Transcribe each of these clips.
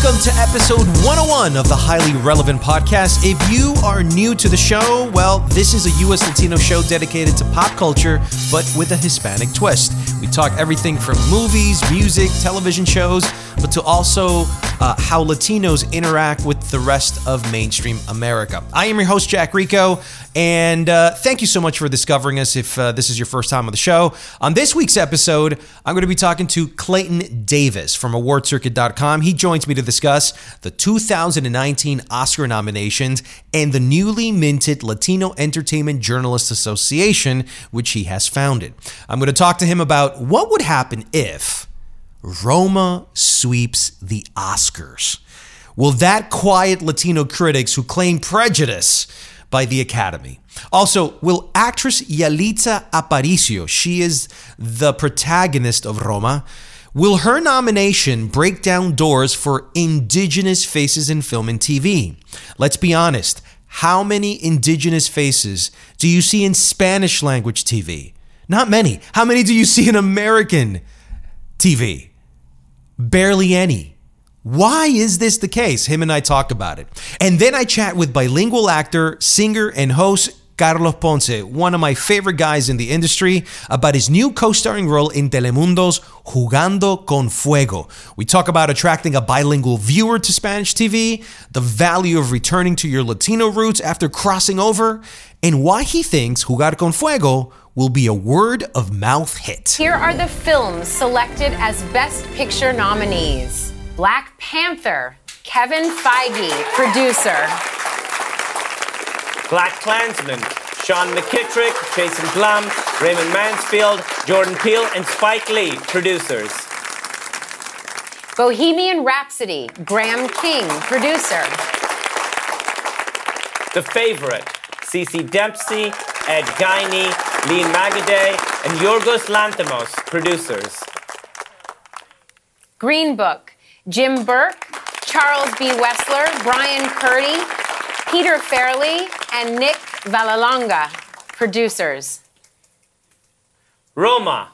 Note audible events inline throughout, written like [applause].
Welcome to episode 101 of the Highly Relevant Podcast. If you are new to the show, well, this is a US Latino show dedicated to pop culture, but with a Hispanic twist. We talk everything from movies, music, television shows, but to also uh, how Latinos interact with the rest of mainstream America. I am your host, Jack Rico, and uh, thank you so much for discovering us if uh, this is your first time on the show. On this week's episode, I'm going to be talking to Clayton Davis from AwardCircuit.com. He joins me to discuss the 2019 Oscar nominations and the newly minted Latino Entertainment Journalists Association, which he has founded. I'm going to talk to him about what would happen if Roma sweeps the Oscars. Will that quiet Latino critics who claim prejudice by the Academy? Also, will actress Yalitza Aparicio, she is the protagonist of Roma, will her nomination break down doors for indigenous faces in film and TV? Let's be honest, how many indigenous faces do you see in Spanish language TV? Not many. How many do you see in American TV? Barely any. Why is this the case? Him and I talk about it. And then I chat with bilingual actor, singer, and host Carlos Ponce, one of my favorite guys in the industry, about his new co starring role in Telemundo's Jugando con Fuego. We talk about attracting a bilingual viewer to Spanish TV, the value of returning to your Latino roots after crossing over, and why he thinks Jugar con Fuego will be a word of mouth hit. Here are the films selected as Best Picture nominees Black Panther, Kevin Feige, producer. Black Klansman, Sean McKittrick, Jason Blum, Raymond Mansfield, Jordan Peele, and Spike Lee, producers. Bohemian Rhapsody, Graham King, producer. The Favorite, Ceci Dempsey, Ed Guiney, Lee Magiday, and Yorgos Lanthimos, producers. Green Book, Jim Burke, Charles B. Wessler, Brian Currie, Peter Farrelly, and Nick Vallelonga, producers. Roma,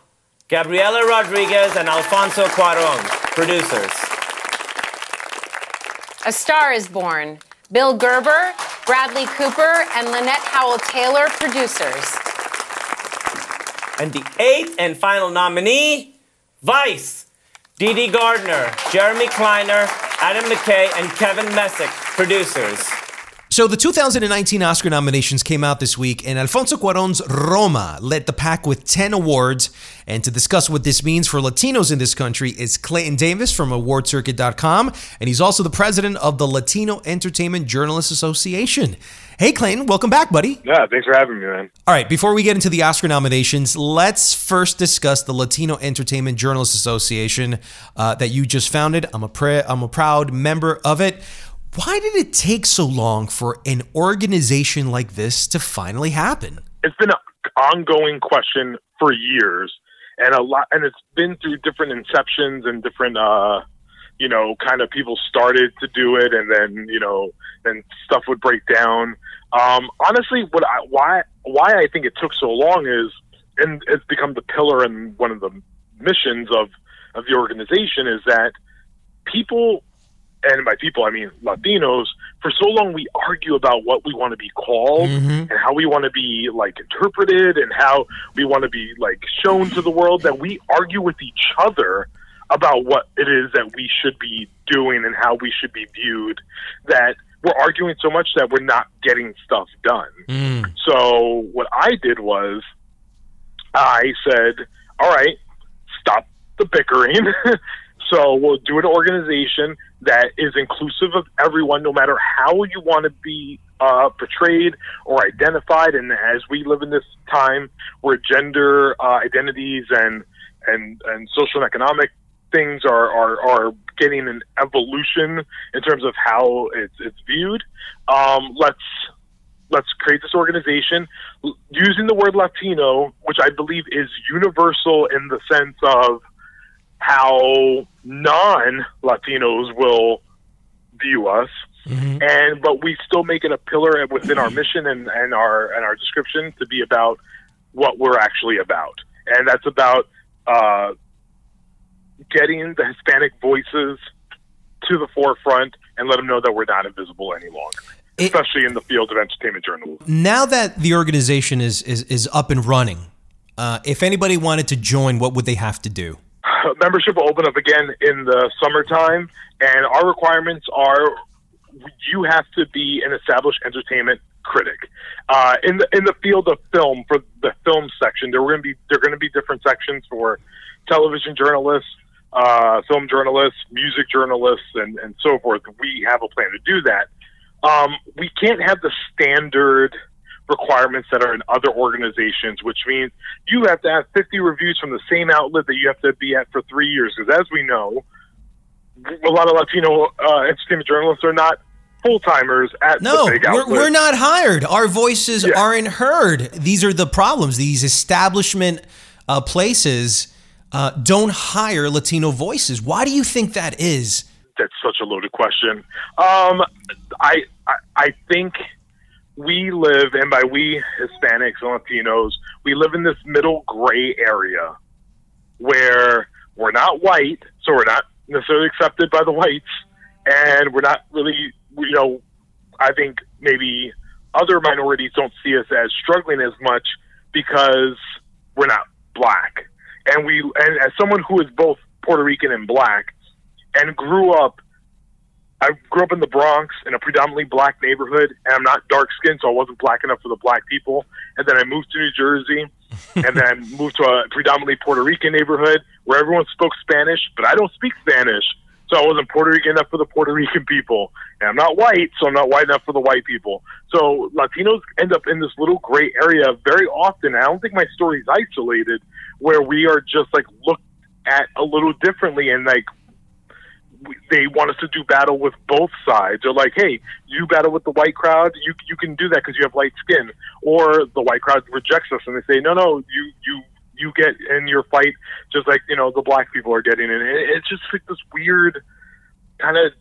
Gabriela Rodriguez and Alfonso Cuaron, producers. A Star is Born, Bill Gerber, Bradley Cooper, and Lynette Howell Taylor, producers. And the eighth and final nominee, Vice, Dee Gardner, Jeremy Kleiner, Adam McKay, and Kevin Messick, producers. So the 2019 Oscar nominations came out this week, and Alfonso Cuarón's Roma led the pack with 10 awards. And to discuss what this means for Latinos in this country is Clayton Davis from AwardCircuit.com, and he's also the president of the Latino Entertainment Journalists Association. Hey, Clayton, welcome back, buddy. Yeah, thanks for having me, man. All right, before we get into the Oscar nominations, let's first discuss the Latino Entertainment Journalists Association uh, that you just founded. I'm a pre- I'm a proud member of it. Why did it take so long for an organization like this to finally happen? It's been an ongoing question for years, and a lot, and it's been through different inceptions and different, uh, you know, kind of people started to do it, and then you know, then stuff would break down. Um, honestly, what I, why why I think it took so long is, and it's become the pillar and one of the missions of of the organization is that people and by people I mean Latinos, for so long we argue about what we want to be called mm-hmm. and how we want to be like interpreted and how we want to be like shown to the world that we argue with each other about what it is that we should be doing and how we should be viewed that we're arguing so much that we're not getting stuff done. Mm. So what I did was I said, "All right, stop the bickering. [laughs] so we'll do an organization that is inclusive of everyone, no matter how you want to be uh, portrayed or identified. And as we live in this time where gender uh, identities and and and social and economic things are, are are getting an evolution in terms of how it's it's viewed, um, let's let's create this organization using the word Latino, which I believe is universal in the sense of how non Latinos will view us. And but we still make it a pillar within our mission and, and our and our description to be about what we're actually about, and that's about uh, getting the Hispanic voices to the forefront and let them know that we're not invisible any longer, It- especially in the field of entertainment journalism. Now that the organization is is, is up and running, uh, if anybody wanted to join, what would they have to do? [laughs] membership will open up again in the summertime, and our requirements are you have to be an established entertainment critic. Uh, in the in the field of film, for the film section, there are going to be there going to be different sections for television journalists, uh, film journalists, music journalists, and and so forth. We have a plan to do that. Um, we can't have the standard requirements that are in other organizations, which means you have to have 50 reviews from the same outlet that you have to be at for three years. Because as we know, a lot of Latino uh, entertainment journalists are not full timers at No, the big we're, we're not hired. Our voices Yeah. aren't heard. These are the problems. These establishment uh, places uh, don't hire Latino voices. Why do you think that is? That's such a loaded question. Um, I, I I think we live, and by we Hispanics and Latinos, we live in this middle gray area where we're not white, so we're not necessarily accepted by the whites, and we're not really, you know, I think maybe other minorities don't see us as struggling as much because we're not black. And we, and as someone who is both Puerto Rican and black, and grew up. I grew up in the Bronx in a predominantly black neighborhood, and I'm not dark skinned, so I wasn't black enough for the black people. And then I moved to New Jersey, [laughs] and then I moved to a predominantly Puerto Rican neighborhood where everyone spoke Spanish, but I don't speak Spanish, so I wasn't Puerto Rican enough for the Puerto Rican people. And I'm not white, so I'm not white enough for the white people. So Latinos end up in this little gray area very often. I don't think my story is isolated, where we are just like looked at a little differently and like they want us to do battle with both sides. They're like, hey, you battle with the white crowd, you you can do that because you have light skin. Or the white crowd rejects us and they say, no, no, you you you get in your fight just like you know the black people are getting in. It- It's just like this weird kind of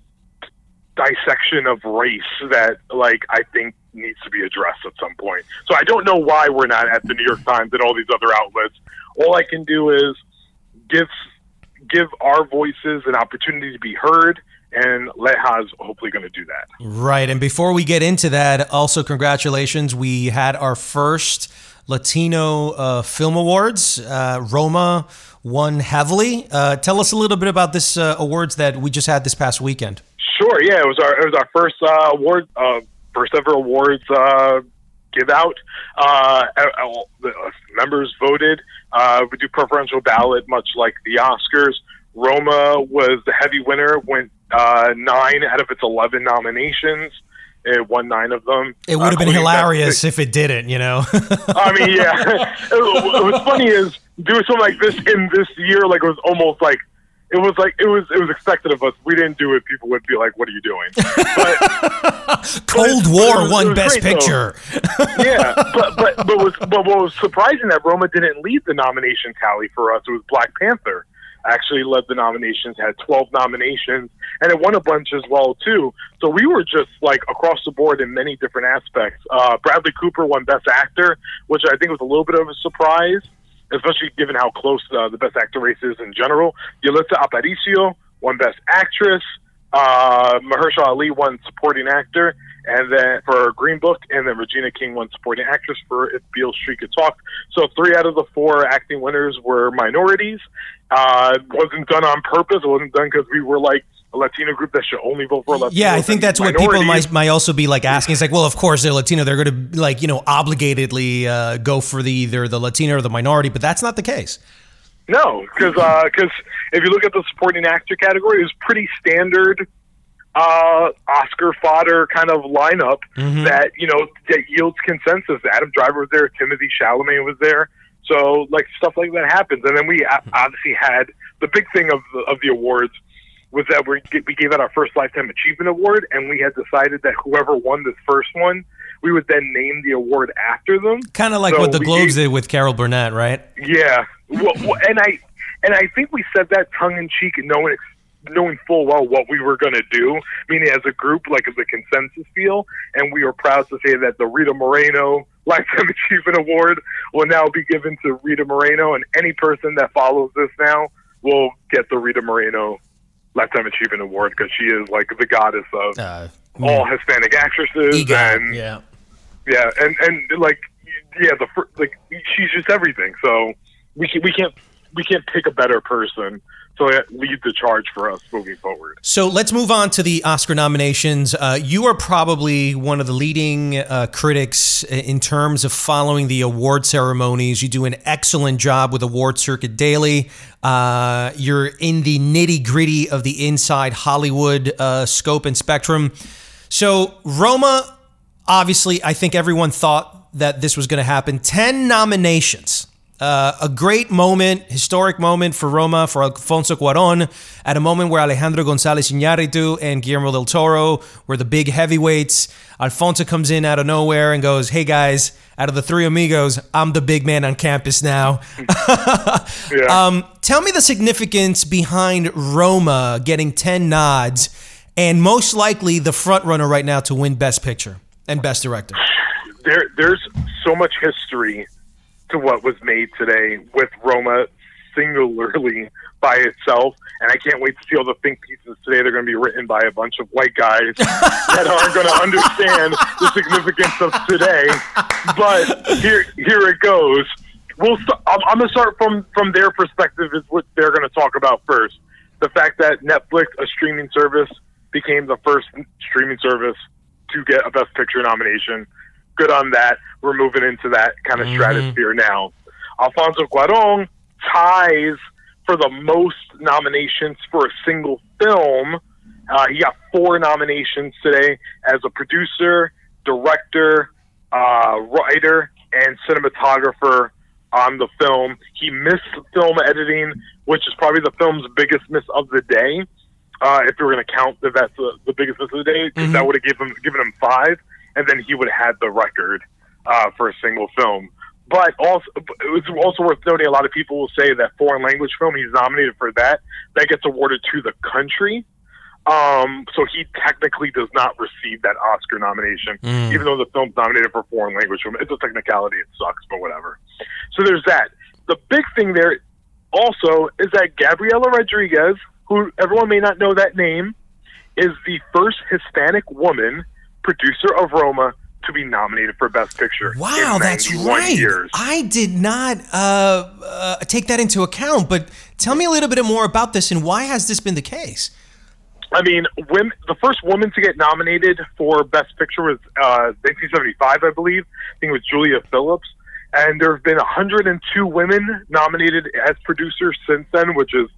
dissection of race that like I think needs to be addressed at some point. So I don't know why we're not at the New York Times and all these other outlets. All I can do is give give our voices an opportunity to be heard and Leja's hopefully going to do that. Right. And before we get into that, also congratulations. We had our first Latino uh, Film Awards. Uh, Roma won heavily. Uh, tell us a little bit about this uh, awards that we just had this past weekend. Sure. Yeah, it was our it was our first uh, award, uh, first ever awards uh, give out. The members voted. Uh, we do preferential ballot, much like the Oscars. Roma was the heavy winner. Went uh, nine out of its eleven nominations. It won nine of them. It would have Uh, been hilarious if it didn't, you know? [laughs] I mean, yeah. [laughs] it, what's funny is doing something like this in this year, like it was almost like it was like it was it was expected of us. We didn't do it. People would be like, "What are you doing?" But [laughs] Cold it War was- won Best great. Picture. yeah, but but but was but what was surprising that Roma didn't lead the nomination tally for us. It was Black Panther actually led the nominations, had 12 nominations, and it won a bunch as well too. So we were just like across the board in many different aspects. Uh, Bradley Cooper won Best Actor, which I think was a little bit of a surprise, especially given how close uh, the Best Actor race is in general. Yalitza Aparicio won Best Actress. Uh, Mahershala Ali won supporting actor, and then for Green Book, and then Regina King won supporting actress for If Beale Street Could Talk. So three out of the four acting winners were minorities. Uh, it wasn't done on purpose. It wasn't done because we were like a Latino group that should only vote for Latino. Yeah, I think that's what people might might also be like asking. It's like, well, of course they're Latino. They're going to like you know obligatedly uh, go for the either the Latino or the minority, but that's not the case. No, because if you look at the supporting actor category, it was pretty standard uh, Oscar fodder kind of lineup that you know that yields consensus. Adam Driver was there, Timothy Chalamet was there, so like stuff like that happens. And then we obviously had the big thing of the, of the awards was that we we gave out our first lifetime achievement award, and we had decided that whoever won this first one, we would then name the award after them. Kind of like So what the Globes gave- did with Carol Burnett, right? yeah, well, and I and I think we said that tongue in cheek, knowing knowing full well what we were going to do, meaning as a group, like as a consensus feel, and we were proud to say that the Rita Moreno Lifetime [laughs] Achievement Award will now be given to Rita Moreno, and any person that follows this now will get the Rita Moreno Lifetime Achievement Award because she is like the goddess of Uh, all Hispanic actresses and yeah. yeah, and and like yeah, the like she's just everything. So we can, we can't we can't pick a better person. So that lead the charge for us moving forward. So let's move on to the Oscar nominations. Uh, you are probably one of the leading uh, critics in terms of following the award ceremonies. You do an excellent job with Award Circuit Daily. Uh, you're in the nitty gritty of the inside Hollywood uh, scope and spectrum. So, Roma, obviously, I think everyone thought that this was going to happen. 10 nominations. Uh, a great moment, historic moment for Roma, for Alfonso Cuaron, at a moment where Alejandro González Iñárritu and Guillermo del Toro were the big heavyweights. Alfonso comes in out of nowhere and goes, "Hey guys, out of the three amigos, I'm the big man on campus now." [laughs] Yeah. Um, tell me the significance behind Roma getting 10 nods and most likely the front runner right now to win Best Picture and Best Director. there there's so much history to what was made today with Roma singularly [laughs] by itself, and I can't wait to see all the think pieces today. They're going to be written by a bunch of white guys [laughs] that aren't going to understand the significance of today. But here, here it goes. We'll. St- I'm, I'm going to start from from their perspective. Is what they're going to talk about first. The fact that Netflix, a streaming service, became the first streaming service to get a Best Picture nomination. Good on that. We're moving into that kind of stratosphere now. Alfonso Cuarón ties for the most nominations for a single film. Uh, he got four nominations today as a producer, director, uh, writer, and cinematographer on the film. He missed film editing, which is probably the film's biggest miss of the day. Uh, if we were going to count that that's the, the biggest miss of the day, 'cause that would have given given him five, and then he would have had the record uh, for a single film. But also, it's also worth noting. A lot of people will say that foreign language film. He's nominated for that. That gets awarded to the country. Um, so he technically does not receive that Oscar nomination, even though the film's nominated for foreign language film. It's a technicality. It sucks, but whatever. So there's that. The big thing there also is that Gabriela Rodriguez, who everyone may not know that name, is the first Hispanic woman producer of Roma to be nominated for Best Picture. Wow, that's 91 right. Years. I did not uh, uh, take that into account, but tell me a little bit more about this and why has this been the case? I mean, women, the first woman to get nominated for Best Picture was uh, 1975, I believe. I think it was Julia Phillips. And there have been 102 women nominated as producers since then, which is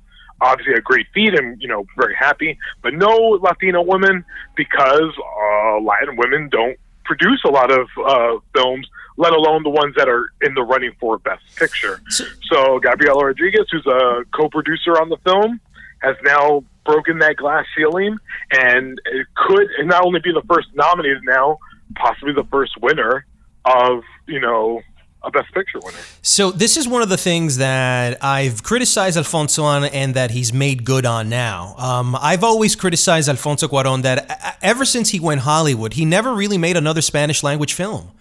obviously a great feat and, you know, very happy. But no Latino women because uh, Latin women don't produce a lot of uh, films, let alone the ones that are in the running for Best Picture. So Gabriela Rodriguez, who's a co-producer on the film, has now broken that glass ceiling and it could not only be the first nominated now, possibly the first winner of, you know, a Best Picture winner. So this is one of the things that I've criticized Alfonso on and that he's made good on now. Um, I've always criticized Alfonso Cuarón that uh, ever since he went Hollywood, he never really made another Spanish language film.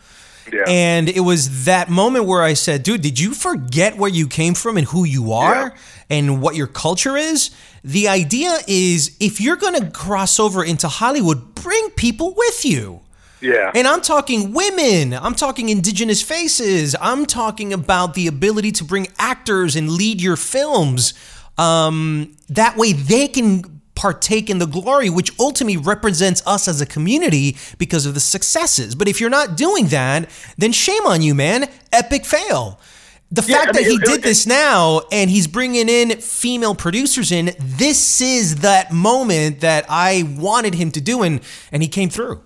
Yeah. And it was that moment where I said, dude, did you forget where you came from and who you are Yeah. and what your culture is? The idea is if you're going to cross over into Hollywood, bring people with you. Yeah. And I'm talking women. I'm talking indigenous faces. I'm talking about the ability to bring actors and lead your films. Um, that way they can partake in the glory, which ultimately represents us as a community because of the successes. But if you're not doing that, then shame on you, man. Epic fail. The Yeah, fact I mean, that he did this now and he's bringing in female producers in, this is that moment that I wanted him to do, and, and he came through.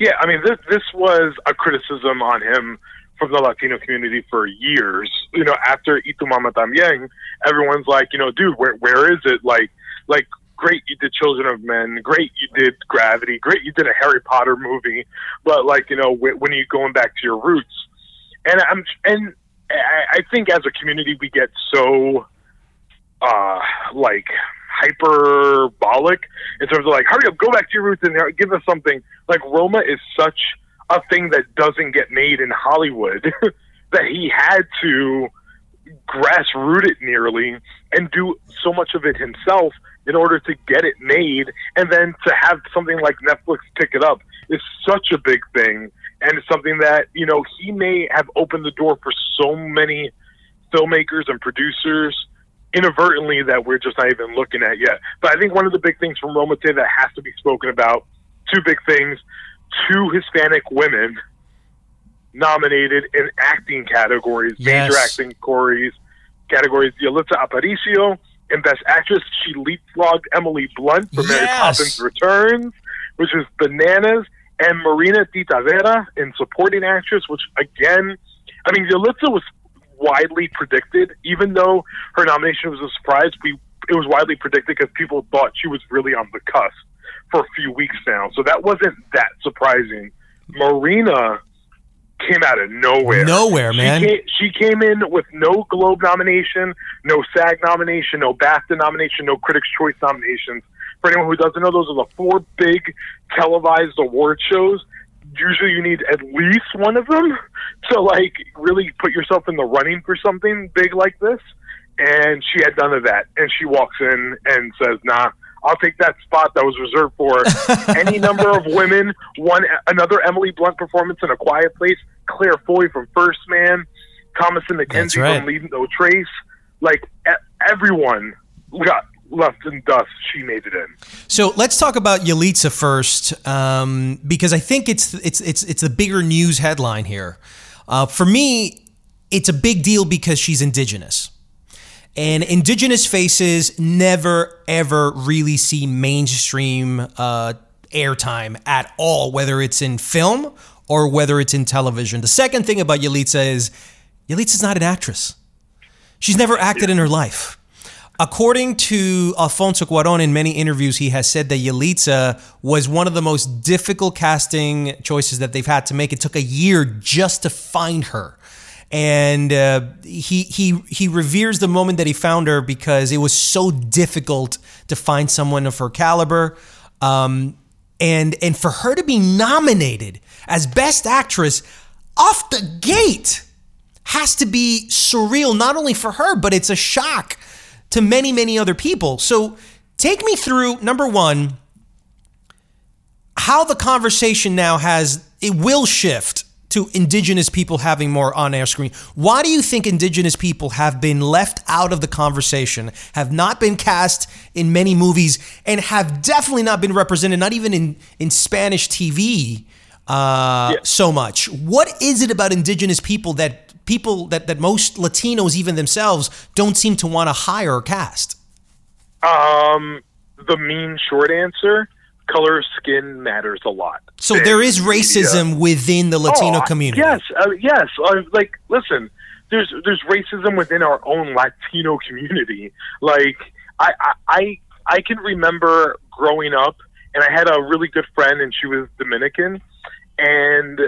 Yeah, I mean, this this was a criticism on him from the Latino community for years. You know, after Y Tu Mamá También, everyone's like, you know, dude, where where is it? Like, like, great, you did Children of Men, great, you did Gravity, great, you did a Harry Potter movie, but like, you know, wh- when are you going back to your roots? And I'm and I, I think as a community we get so uh like hyperbolic in terms of like hurry up go back to your roots and give us something. Like roma is such a thing that doesn't get made in hollywood [laughs] that he had to grassroot it nearly and do so much of it himself in order to get it made and then to have something like netflix pick it up is such a big thing and it's something that you know he may have opened the door for so many filmmakers and producers inadvertently that we're just not even looking at yet. But I think one of the big things from Roma today that has to be spoken about, two big things, two Hispanic women nominated in acting categories, major acting categories, categories. Yalitza Aparicio in Best Actress, she leapfrogged Emily Blunt for Mary Poppins Returns, which is bananas, and Marina de Tavira in Supporting Actress, which again, I mean, Yalitza was widely predicted, even though her nomination was a surprise. We it was widely predicted because people thought she was really on the cusp for a few weeks now, so that wasn't that surprising. Marina came out of nowhere. Nowhere, She man. came, she came in with no Globe nomination, no SAG nomination, no BAFTA nomination, no Critics' Choice nominations. For anyone who doesn't know, those are the four big televised award shows. Usually, you need at least one of them to like really put yourself in the running for something big like this. And she had none of that, and she walks in and says, "Nah." I'll take that spot that was reserved for [laughs] any number of women. One another Emily Blunt performance in A Quiet Place, Claire Foy from First Man, Thomasin McKenzie right. from Leave No Trace. Like e- everyone got left in dust. She made it in. So let's talk about Yalitza first, um, because I think it's it's it's it's the bigger news headline here. Uh, for me, it's a big deal because she's indigenous, and indigenous faces never ever really see mainstream uh, airtime at all, whether it's in film or whether it's in television. The second thing about Yalitza is Yalitza's not an actress. She's never acted in her life. According to Alfonso Cuaron, in many interviews, he has said that Yalitza was one of the most difficult casting choices that they've had to make. It took a year just to find her. And uh, he he he reveres the moment that he found her because it was so difficult to find someone of her caliber, um, and and for her to be nominated as best actress off the gate has to be surreal, not only for her, but it's a shock to many, many other people. So take me through number one, how the conversation now has, it will shift to indigenous people having more on air screen. Why do you think indigenous people have been left out of the conversation, have not been cast in many movies, and have definitely not been represented, not even in, in Spanish TV uh, so much? What is it about indigenous people that people that, that most Latinos, even themselves, don't seem to want to hire or cast? Um, the mean short answer: color of skin matters a lot. So there is racism within the Latino Oh, community. Yes, uh, yes. Uh, like, listen, there's there's racism within our own Latino community. Like, I, I I I can remember growing up, and I had a really good friend, and she was Dominican, and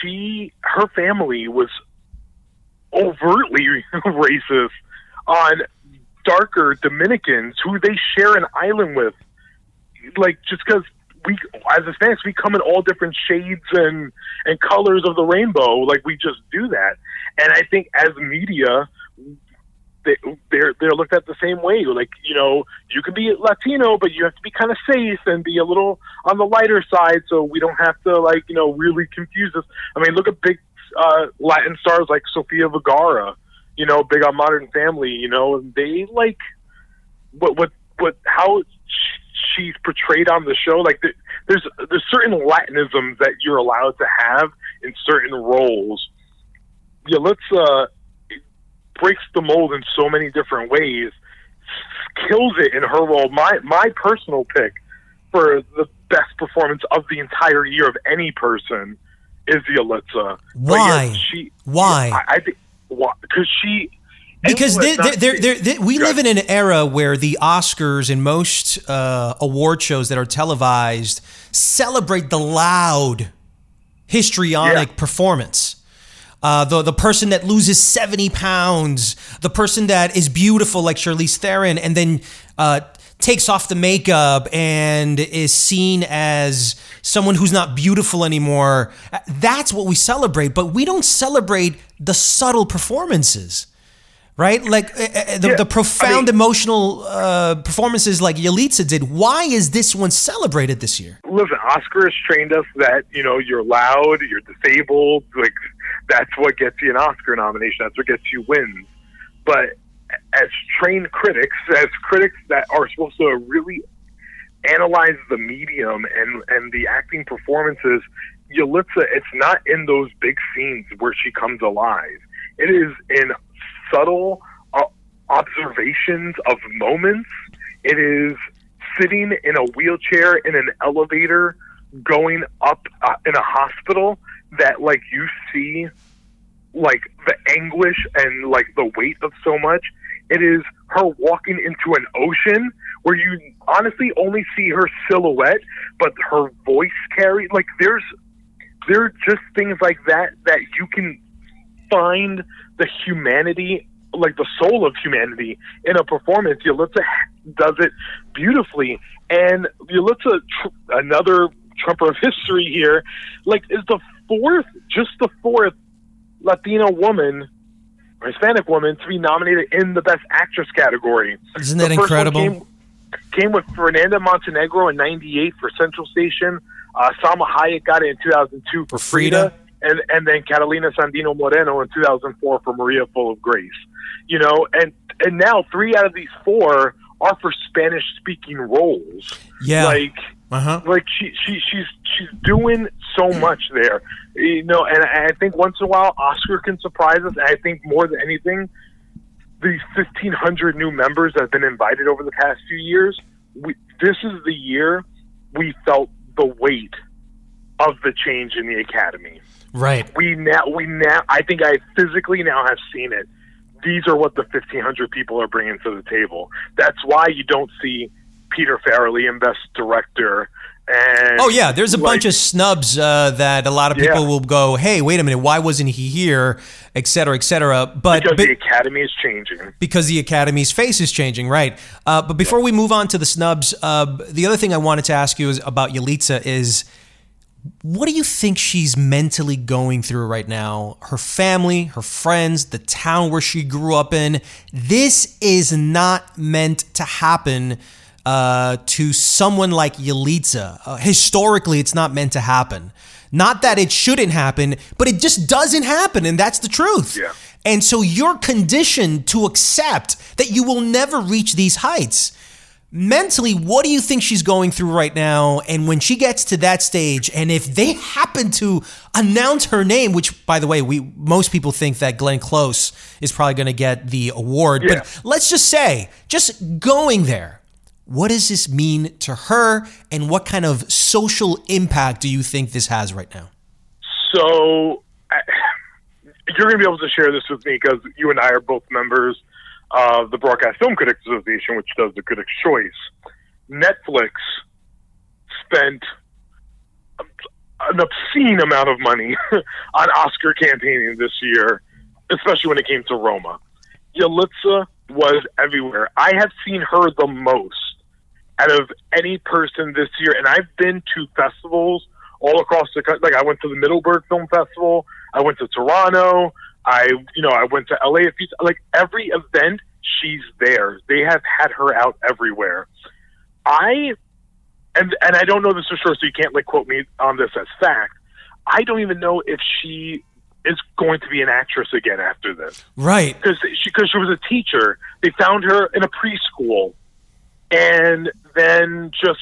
she her family was overtly [laughs] racist on darker Dominicans who they share an island with. Like just because we as Hispanics we come in all different shades and and colors of the rainbow. Like we just do that. And I think as media they they're they're looked at the same way. Like you know, you can be Latino, but you have to be kind of safe and be a little on the lighter side, so we don't have to like you know really confuse us. I mean, look at big uh, Latin stars like Sofia Vergara, you know, big on Modern Family. You know, and they like what what what how she's portrayed on the show. Like there's there's certain Latinisms that you're allowed to have in certain roles. Yeah, let's uh breaks the mold in so many different ways, kills it in her role. My my personal pick for the best performance of the entire year of any person is Yalitza. Why? she, Why? I, I think because she. Because they, they, they, we live in an era where the Oscars and most uh, award shows that are televised celebrate the loud, histrionic yeah. performance uh, the the person that loses seventy pounds, the person that is beautiful like Charlize Theron, and then uh, takes off the makeup and is seen as someone who's not beautiful anymore. That's what we celebrate, but we don't celebrate the subtle performances right? Like uh, uh, the, yeah, the, profound I mean, emotional uh, performances like Yalitza did. Why is this one celebrated this year? Listen, Oscar has trained us that you know you're loud, you're disabled, like that's what gets you an Oscar nomination. That's what gets you wins. But as trained critics, as critics that are supposed to really analyze the medium and and the acting performances, Yalitza, it's not in those big scenes where she comes alive. It is in subtle uh, observations of moments. It is sitting in a wheelchair in an elevator going up uh, in a hospital that like you see like the anguish and like the weight of so much. It is her walking into an ocean where you honestly only see her silhouette, but her voice carry like there's there are just things like that that you can find the humanity like the soul of humanity in a performance. Yalitza does it beautifully, and Yalitza, another trumper of history here, like is the fourth, just the fourth Latino woman Hispanic woman to be nominated in the Best Actress category. Isn't that incredible? Came, came, with Fernanda Montenegro in '98 for Central Station. Uh, Salma Hayek got it in 2002 for Frida. Frida. And, and then Catalina Sandino Moreno in 2004 for Maria Full of Grace. You know, and and now three out of these four are for Spanish speaking roles. Yeah. Like uh-huh. Like she, she, she's she's doing so [clears throat] much there, you know. And I think once in a while Oscar can surprise us. I think more than anything, these fifteen hundred new members that have been invited over the past few years, we, this is the year we felt the weight of the change in the academy. Right. We now we now I think I physically now have seen it. These are what the fifteen hundred people are bringing to the table. That's why you don't see Peter Farrelly and Best Director. And oh yeah, there's a like, bunch of snubs uh, that a lot of people yeah. will go, "Hey, wait a minute, why wasn't he here?" Et cetera, et cetera. But because but, the academy is changing. Because the academy's face is changing, right? Uh, but before yeah. we move on to the snubs, uh, the other thing I wanted to ask you is about Yalitza is. What do you think she's mentally going through right now? Her family, her friends, the town where she grew up in. This is not meant to happen uh, to someone like Yalitza. Uh, historically, it's not meant to happen. Not that it shouldn't happen, but it just doesn't happen, and that's the truth. Yeah. And so you're conditioned to accept that you will never reach these heights. Mentally, what do you think she's going through right now? And when she gets to that stage, and if they happen to announce her name, which by the way, we most people think that Glenn Close is probably going to get the award, yeah. but let's just say, just going there, what does this mean to her, and what kind of social impact do you think this has right now? So, you're going to be able to share this with me because you and I are both members of the Broadcast Film Critics Association, which does the Critics' Choice. Netflix spent an obscene amount of money [laughs] on Oscar campaigning this year, especially when it came to Roma. Yalitza was everywhere. I have seen her the most out of any person this year. And I've been to festivals all across the country. Like I went to the Middleburg Film Festival. I went to Toronto. I, you know, I went to LA a few. Like every event she's there. They have had her out everywhere. I and and I don't know this for sure, so you can't like quote me on this as fact. I don't even know if she is going to be an actress again after this Right. because she because she was a teacher. They found her in a preschool, and then just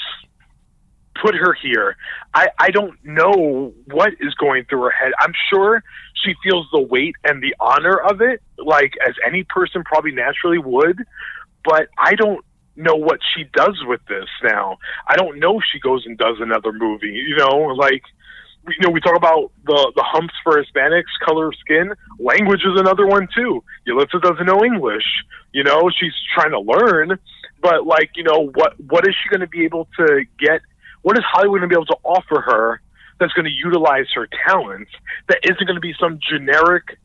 put her here. I I don't know what is going through her head. I'm sure she feels the weight and the honor of it, like as any person probably naturally would. But I don't know what she does with this now. I don't know if she goes and does another movie. You know, like you know, we talk about the the humps for Hispanics, color of skin. Language is another one too. Yalitza doesn't know English. You know, she's trying to learn, but like, you know, what what is she going to be able to get? What is Hollywood going to be able to offer her that's going to utilize her talents? That isn't going to be some generic,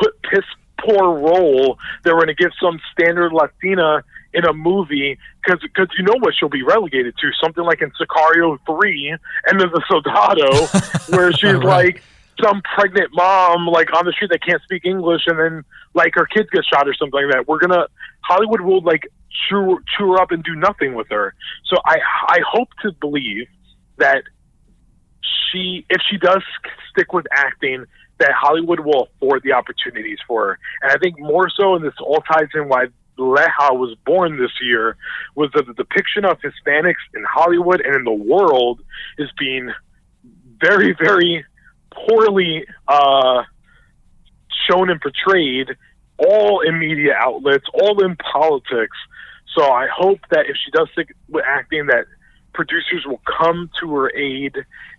put piss poor role that we're going to give some standard Latina in a movie because because you know what she'll be relegated to something like in Sicario three and then the Soldado [laughs] where she's Right. like some pregnant mom like on the street that can't speak English and then like her kids get shot or something like that. We're gonna Hollywood will like chew chew her up and do nothing with her. So I I hope to believe that she if she does stick with acting that Hollywood will afford the opportunities for her. And I think more so, and this all ties in why Leja was born this year, was that the depiction of Hispanics in Hollywood and in the world is being very, very poorly uh, shown and portrayed, all in media outlets, all in politics. So I hope that if she does stick with acting, that producers will come to her aid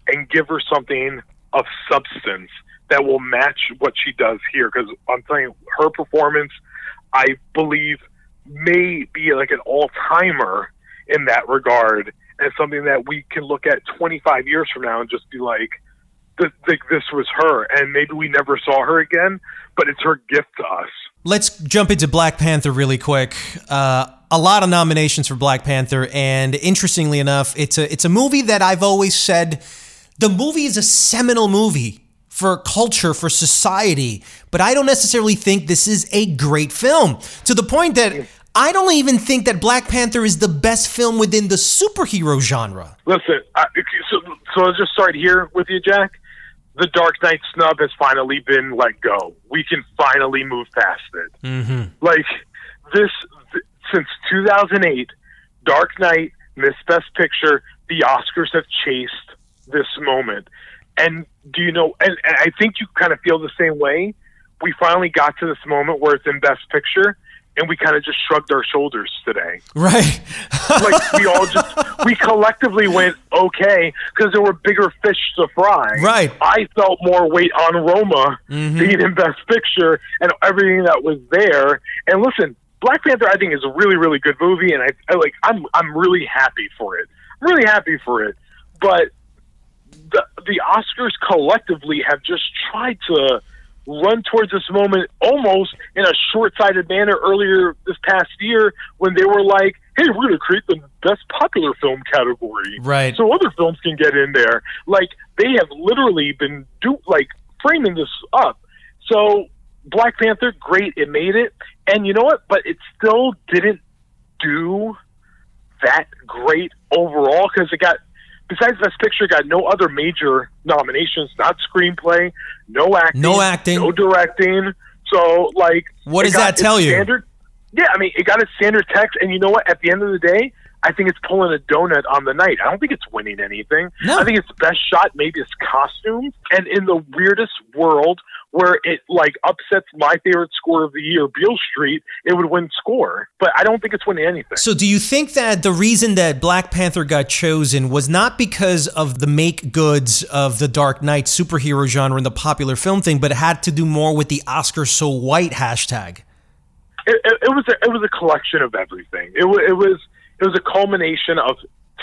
and give her something of substance that will match what she does here. Because I'm telling you, her performance, I believe, may be like an all timer in that regard, and something that we can look at 25 years from now and just be like, th- th- this was her, and maybe we never saw her again, but it's her gift to us. Let's jump into Black Panther really quick. Uh, a lot of nominations for Black Panther, and interestingly enough, it's a it's a movie that I've always said the movie is a seminal movie for culture, for society, but I don't necessarily think this is a great film to the point that I don't even think that Black Panther is the best film within the superhero genre. Listen, I, so, so I'll just start here with you, Jack. The Dark Knight snub has finally been let go. We can finally move past it. Mm-hmm. Like this, th- since 2008, Dark Knight missed Best Picture. The Oscars have chased this moment, and do you know? And, and I think you kind of feel the same way. We finally got to this moment where it's in Best Picture, and we kind of just shrugged our shoulders today Right. like [laughs] we all just we collectively went okay because there were bigger fish to fry. Right. I felt more weight on Roma mm-hmm. being in Best Picture and everything that was there. And listen, Black Panther I think is a really really good movie, and I, I like I'm I'm really happy for it. I'm really happy for it, but the the Oscars collectively have just tried to run towards this moment almost in a short-sighted manner earlier this past year when they were like, "Hey, we're going to create the best popular film category, Right. So other films can get in there." Like they have literally been do like framing this up. So Black Panther, great, it made it, and you know what? But it still didn't do that great overall because it got besides best picture got no other major nominations not screenplay no acting No acting. no directing so like What does got that tell you? standard, yeah i mean it got a standard text and you know what at the end of the day I think it's pulling a donut on the night. I don't think it's winning anything. No. I think it's best shot, maybe it's costumes, and in the weirdest world where it like upsets my favorite score of the year, Beale Street, it would win score. But I don't think it's winning anything. So, do you think that the reason that Black Panther got chosen was not because of the make goods of the Dark Knight superhero genre and the popular film thing, but it had to do more with the Oscar so white hashtag? it, it, it was a, it was a collection of everything. It, it was it was a culmination of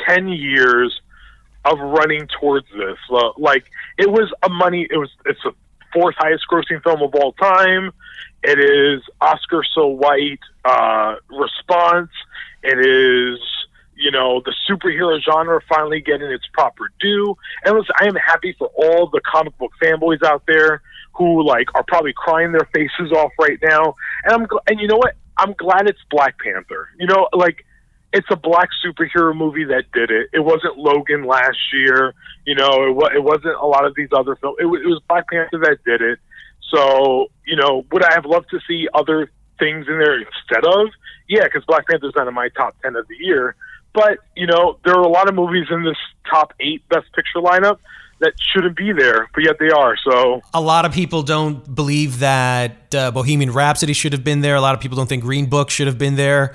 ten years of running towards this. Uh, Like it was a money. It was it's the fourth highest grossing film of all time. It is Oscar so white uh, response. It is you know the superhero genre finally getting its proper due. And listen, I am happy for all the comic book fanboys out there who like are probably crying their faces off right now. And I'm gl- and you know what? I'm glad it's Black Panther. You know, like it's a black superhero movie that did it. It wasn't Logan last year. You know, it, wa- it wasn't a lot of these other films. It, wa- it was Black Panther that did it. So, you know, would I have loved to see other things in there instead of? Yeah, because Black Panther's not in my top 10 of the year. But, you know, there are a lot of movies in this top eight Best Picture lineup that shouldn't be there, but yet they are. So, A lot of people don't believe that uh, Bohemian Rhapsody should have been there. A lot of people don't think Green Book should have been there.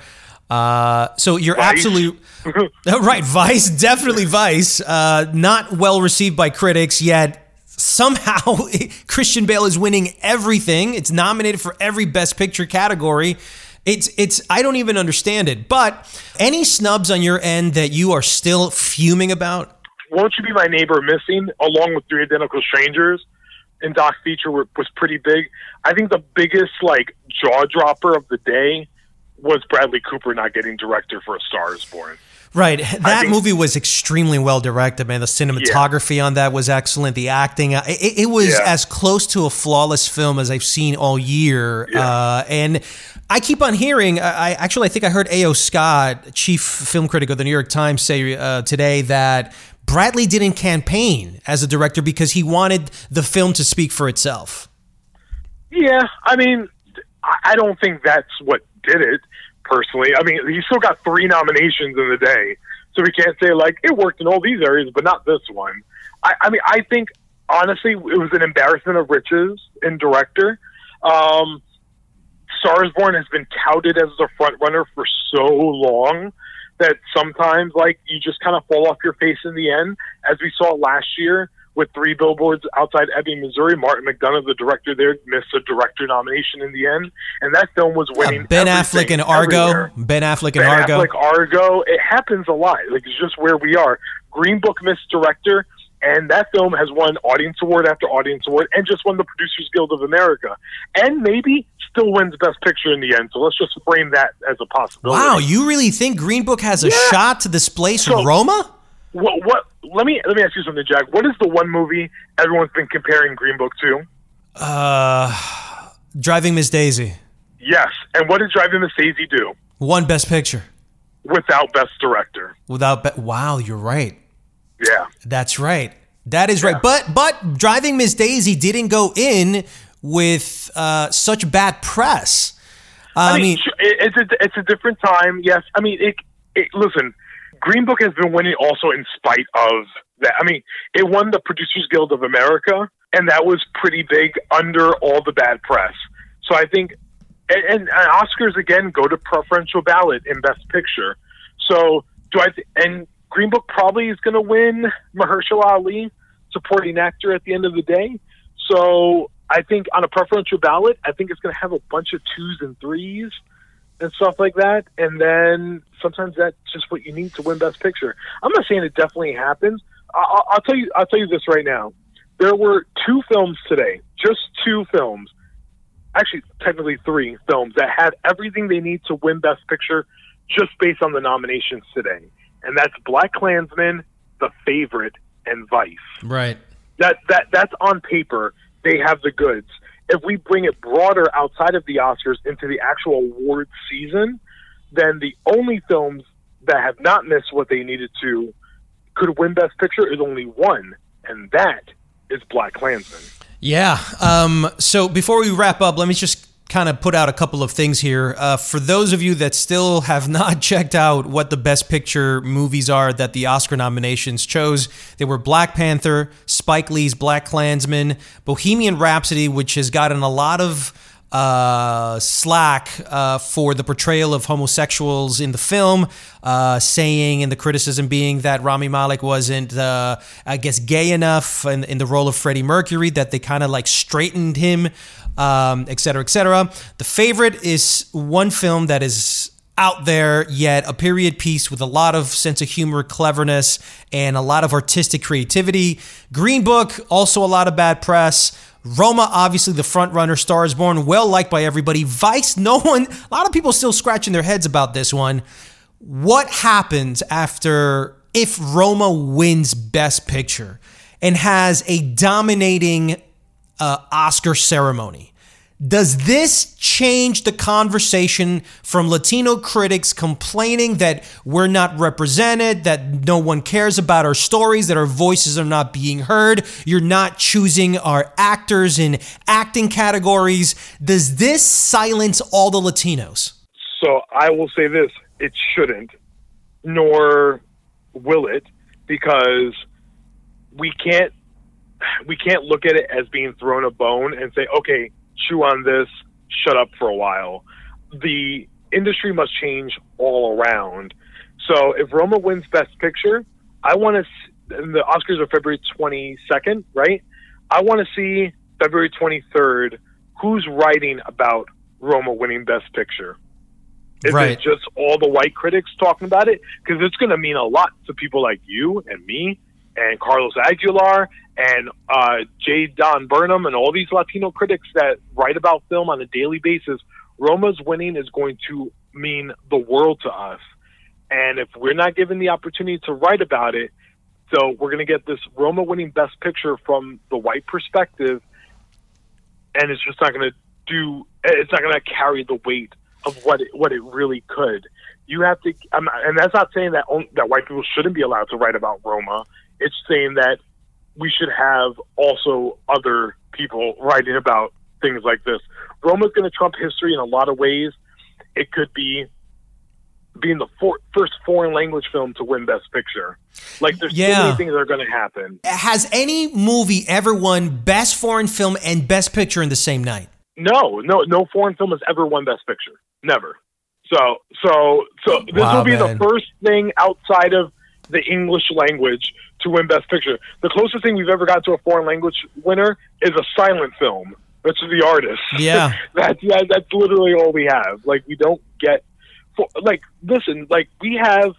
Uh, so you're Vice. absolutely [laughs] right. Vice, definitely Vice. Uh, not well received by critics yet. Somehow [laughs] Christian Bale is winning everything. It's nominated for every Best Picture category. It's it's I don't even understand it. But any snubs on your end that you are still fuming about? Won't You Be My Neighbor Missing, along with Three Identical Strangers, and Doc Feature were, was pretty big. I think the biggest like jaw dropper of the day was Bradley Cooper not getting director for A Star Is Born. Right. That think- movie was extremely well directed, man. The cinematography on that was excellent. The acting, uh, it, it was Yeah. as close to a flawless film as I've seen all year. Uh, and I keep on hearing, I, actually, I think I heard A.O. Scott, chief film critic of the New York Times, say uh, today that Bradley didn't campaign as a director because he wanted the film to speak for itself. Yeah, I mean, I don't think that's what did it personally. I mean, he still got three nominations in the day, so we can't say like it worked in all these areas, but not this one. I, I mean, I think honestly, it was an embarrassment of riches in director. Um, Stars Born has been touted as the front runner for so long that sometimes like you just kind of fall off your face in the end, as we saw last year with three billboards outside Ebbing, Missouri. Martin McDonagh, the director there, missed a director nomination in the end, and that film was winning. Uh, ben Affleck and Argo. everywhere. Ben Affleck and Ben Argo. Affleck, Argo. It happens a lot. Like it's just where we are. Green Book missed director, and that film has won audience award after audience award, and just won the Producers Guild of America, and maybe still wins Best Picture in the end. So let's just frame that as a possibility. Wow, you really think Green Book has a Yeah. shot to displace So- Roma? What? What? Let me let me ask you something, Jack. What is the one movie everyone's been comparing Green Book to? Uh, Driving Miss Daisy. Yes. And what did Driving Miss Daisy do One Best Picture. without Best Director? Without be- wow, you're right. Yeah. That's right. That is right. But but Driving Miss Daisy didn't go in with uh, such bad press. I, I mean, mean, it's a it's a different time. Yes, I mean, it, it. Listen, Green Book has been winning also in spite of that. I mean, it won the Producers Guild of America, and that was pretty big under all the bad press. So I think, and, and, Oscars again go to preferential ballot in Best Picture. So do I? Th- and Green Book probably is going to win Mahershala Ali supporting actor at the end of the day. So I think on a preferential ballot, I think it's going to have a bunch of twos and threes and stuff like that. And then sometimes that's just what you need to win Best Picture. I'm not saying it definitely happens. I- I'll, I'll tell you. I'll tell you this right now. There were two films today, just two films, actually technically three films that had everything they need to win Best Picture, just based on the nominations today. And that's Black Klansman, The Favorite, and Vice right. that that that's on paper they have the goods if we bring it broader outside of the oscars into the actual award season then the only films that have not missed what they needed to could win best picture is only one and that is black klansman Yeah. Um, so before we wrap up, let me just kind of put out a couple of things here. Uh, for those of you that still have not [laughs] checked out what the best picture movies are that the Oscar nominations chose, they were Black Panther, Spike Lee's Black Klansman, Bohemian Rhapsody, which has gotten a lot of uh, slack uh, for the portrayal of homosexuals in the film, uh, saying and the criticism being that Rami Malek wasn't, uh, I guess, gay enough in, in the role of Freddie Mercury, that they kind of like straightened him, um, et cetera, et cetera. The favorite is one film that is out there, yet a period piece with a lot of sense of humor, cleverness, and a lot of artistic creativity. Green Book, also a lot of bad press. Roma, obviously the front runner, Stars Born, well liked by everybody. Vice, no one, a lot of people still scratching their heads about this one. What happens after if Roma wins Best Picture and has a dominating uh, Oscar ceremony. Does this change the conversation from Latino critics complaining that we're not represented, that no one cares about our stories, that our voices are not being heard, you're not choosing our actors in acting categories? Does this silence all the Latinos? So I will say this it shouldn't, nor will it, because we can't we can't look at it as being thrown a bone and say, okay, chew on this, shut up for a while. The industry must change all around. So if Roma wins Best Picture, I want to. The Oscars are February 22nd, right? I want to see February 23rd who's writing about Roma winning Best Picture. Is Right. it just all the white critics talking about it? Because it's going to mean a lot to people like you and me and Carlos Aguilar and uh, J. Don Birnam and all these Latino critics that write about film on a daily basis. Roma's winning is going to mean the world to us. And if we're not given the opportunity to write about it, so we're going to get this Roma winning Best Picture from the white perspective, and it's just not going to do. It's not going to carry the weight of what it, what it really could. You have to, I'm and that's not saying that on, that white people shouldn't be allowed to write about Roma. It's saying that we should have also other people writing about things like this. Roma's going to trump history in a lot of ways. It could be being the for, first foreign language film to win Best Picture. Like, there's so many things that are going to happen. Has any movie ever won Best Foreign Film and Best Picture in the same night? No, no, no foreign film has ever won Best Picture. Never. So, so, so this Wow, will be man. the first thing outside of the English language to win Best Picture. The closest thing we've ever got to a foreign language winner is a silent film, which is The Artist. Yeah. that's [laughs] that, that's literally all we have. Like we don't get, for, like listen, like we have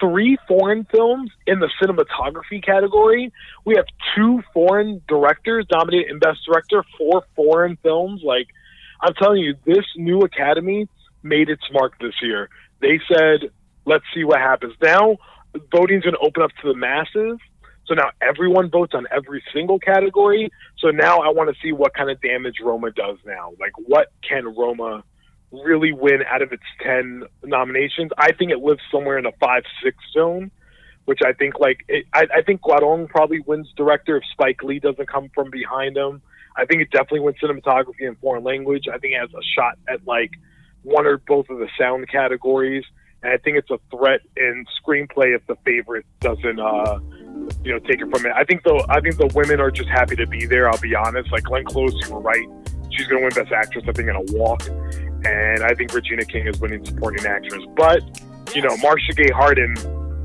three foreign films in the cinematography category. We have two foreign directors nominated in Best Director for foreign films. Like, I'm telling you, this new Academy made its mark this year. They said, let's see what happens. Now, voting's going to open up to the masses. So now everyone votes on every single category. So now I want to see what kind of damage Roma does now. Like, what can Roma really win out of its 10 nominations. I think it lives somewhere in a 5 6 zone, which I think, like, it, I, I think Cuarón probably wins director if Spike Lee doesn't come from behind him. I think it definitely wins cinematography and foreign language. I think it has a shot at, like, one or both of the sound categories. And I think it's a threat in screenplay if the favorite doesn't, uh, you know, take it from it. I think the I think the women are just happy to be there. I'll be honest. Like Glenn Close, you were right. She's going to win Best Actress. I think in a walk, and I think Regina King is winning Supporting Actress. But you know, Marcia Gay Harden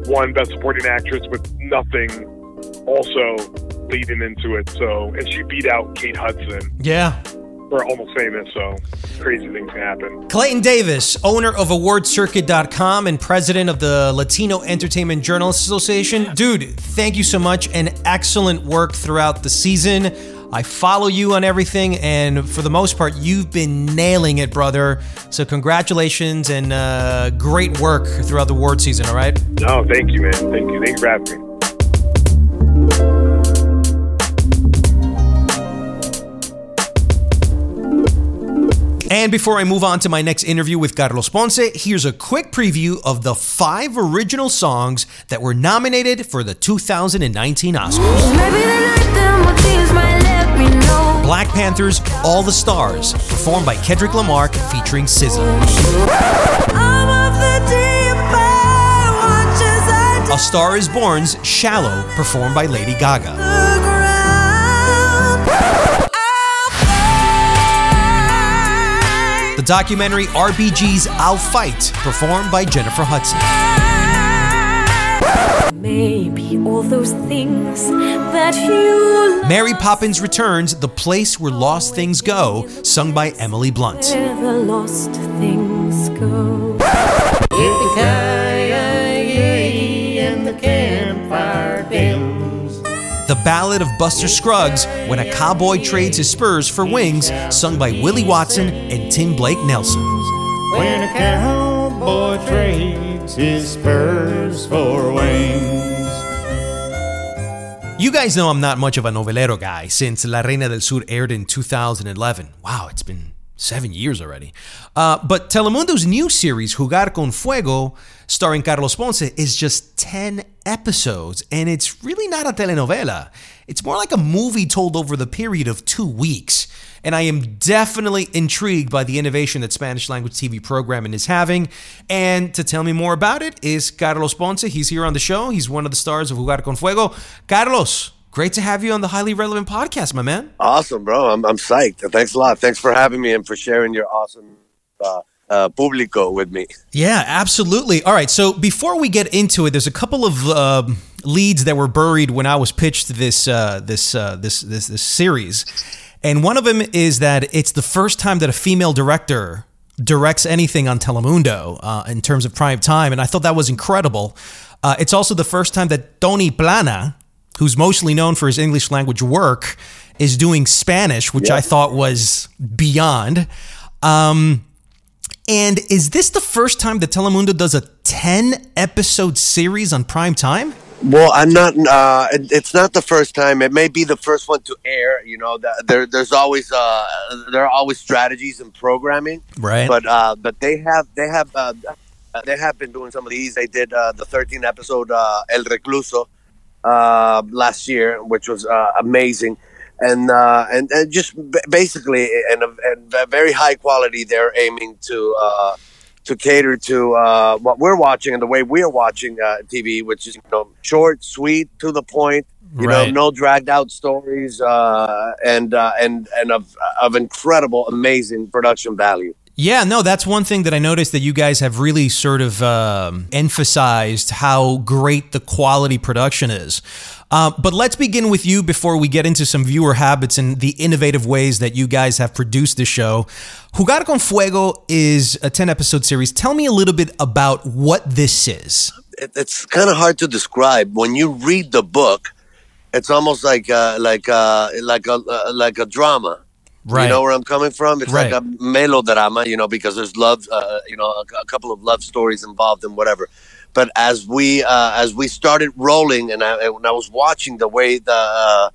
won Best Supporting Actress with nothing also leading into it. So, and she beat out Kate Hudson Yeah. For Almost Famous. So, crazy things can happen. Clayton Davis, owner of AwardCircuit.com and president of the Latino Entertainment Journalists Association. Dude, thank you so much and excellent work throughout the season. I follow you on everything, and for the most part, you've been nailing it, brother. So, congratulations and uh, great work throughout the award season, all right? No, thank you, man. Thank you. Thank you for having me. And before I move on to my next interview with Carlos Ponce, here's a quick preview of the five original songs that were nominated for the 2019 Oscars. Maybe the night the motifs might let me know. Black Panther's All the Stars, performed by Kendrick Lamar featuring SZA. I'm of the deep end, watch as I A Star is Born's Shallow, performed by Lady Gaga. Documentary RBG's I'll Fight, performed by Jennifer Hudson. Maybe all those things that you Mary Poppins Returns, The Place Where Lost Things Go, sung by Emily Blunt. The Ballad of Buster Scruggs, When a Cowboy Trades His Spurs for Wings, sung by Willie Watson and Tim Blake Nelson. When a cowboy trades his spurs for wings. You guys know I'm not much of a novelero guy since La Reina del Sur aired in 2011. Wow, it's been seven years already. Uh, but Telemundo's new series, Jugar con Fuego, starring Carlos Ponce, is just 10 episodes, and it's really not a telenovela. It's more like a movie told over the period of two weeks. And I am definitely intrigued by the innovation that Spanish language TV programming is having. And to tell me more about it is Carlos Ponce. He's here on the show. He's one of the stars of Jugar con Fuego. Carlos, great to have you on the Highly Relevant podcast, my man. Awesome, bro. I'm, I'm psyched. Thanks a lot. Thanks for having me and for sharing your awesome uh, uh, publico with me. Yeah, absolutely. All right, so before we get into it, there's a couple of um leads that were buried when I was pitched this uh, this, uh, this this this series, and one of them is that it's the first time that a female director directs anything on Telemundo uh, in terms of prime time, and I thought that was incredible. Uh, it's also the first time that Tony Plana, who's mostly known for his English language work, is doing Spanish, which I thought was beyond. Um, and is this the first time that Telemundo does a 10 episode series on prime time? Well, I'm not. Uh, it, it's not the first time. It may be the first one to air. You know, the, there, there's always uh, there are always strategies in programming. Right. But uh, but they have they have uh, they have been doing some of these. They did uh, the 13 episode uh, El Recluso uh, last year, which was uh, amazing. And, uh, and and just b- basically, and, and very high quality. They're aiming to uh, to cater to uh, what we're watching and the way we're watching uh, TV, which is you know short, sweet, to the point. You Right. know, no dragged out stories, uh, and uh, and and of of incredible, amazing production value. Yeah, no, that's one thing that I noticed that you guys have really sort of um, emphasized how great the quality production is. Uh, but let's begin with you before we get into some viewer habits and the innovative ways that you guys have produced the show. Jugar con Fuego is a 10 episode series. Tell me a little bit about what this is. it's kind of hard to describe when you read the book. It's almost like uh, like uh, like a uh, like a drama. Right. You know where I'm coming from? It's Right. like a melodrama, you know, because there's love, uh, you know, a, a couple of love stories involved and whatever. But as we uh, as we started rolling, and I, and when I was watching the way the uh,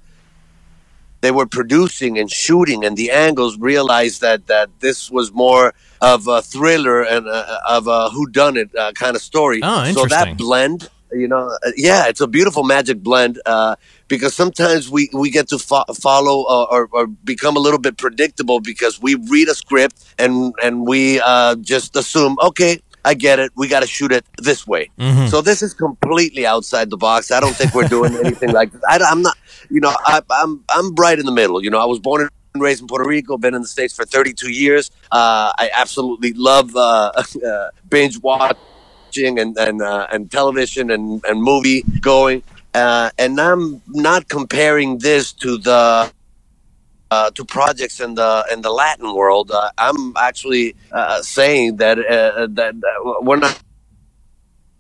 they were producing and shooting and the angles, realized that that this was more of a thriller and uh, of a whodunit uh, kind of story. Oh, interesting. So that blend, you know, uh, yeah, it's a beautiful magic blend uh, because sometimes we, we get to fo- follow uh, or, or become a little bit predictable because we read a script and and we uh, just assume, okay, I get it, we got to shoot it this way. So this is completely outside the box. I don't think we're doing [laughs] anything like this. I, am not, you know, I, I'm I'm right in the middle. You know, I was born and raised in Puerto Rico, been in the states for 32 years. Uh, I absolutely love uh, [laughs] uh, binge watching and and uh, and television and and movie going. Uh, and I'm not comparing this to the uh, to projects in the in the Latin world. Uh, I'm actually uh, saying that uh, that uh, we're not.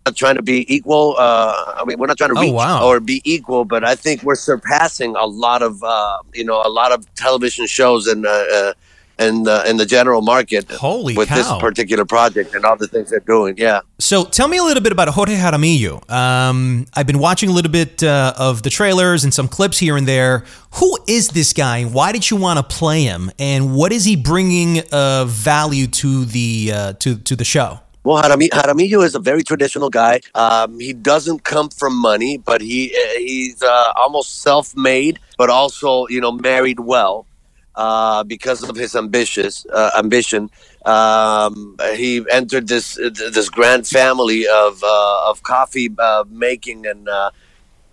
not Trying to be equal. Uh, I mean, we're not trying to Oh, reach wow. or be equal, but I think we're surpassing a lot of, uh, you know, a lot of television shows and and uh, in the general market Holy with this particular project and all the things they're doing. Yeah. So tell me a little bit about Jorge Jaramillo. Um, I've been watching a little bit uh, of the trailers and some clips here and there. Who is this guy? Why did you want to play him? And what is he bringing uh, value to the uh, to to the show? Well, Jarami- Jaramillo is a very traditional guy. Um, he doesn't come from money, but he he's uh, almost self-made, but also you know married well uh, because of his ambitious uh, ambition. Um, he entered this this grand family of uh, of coffee uh, making and uh,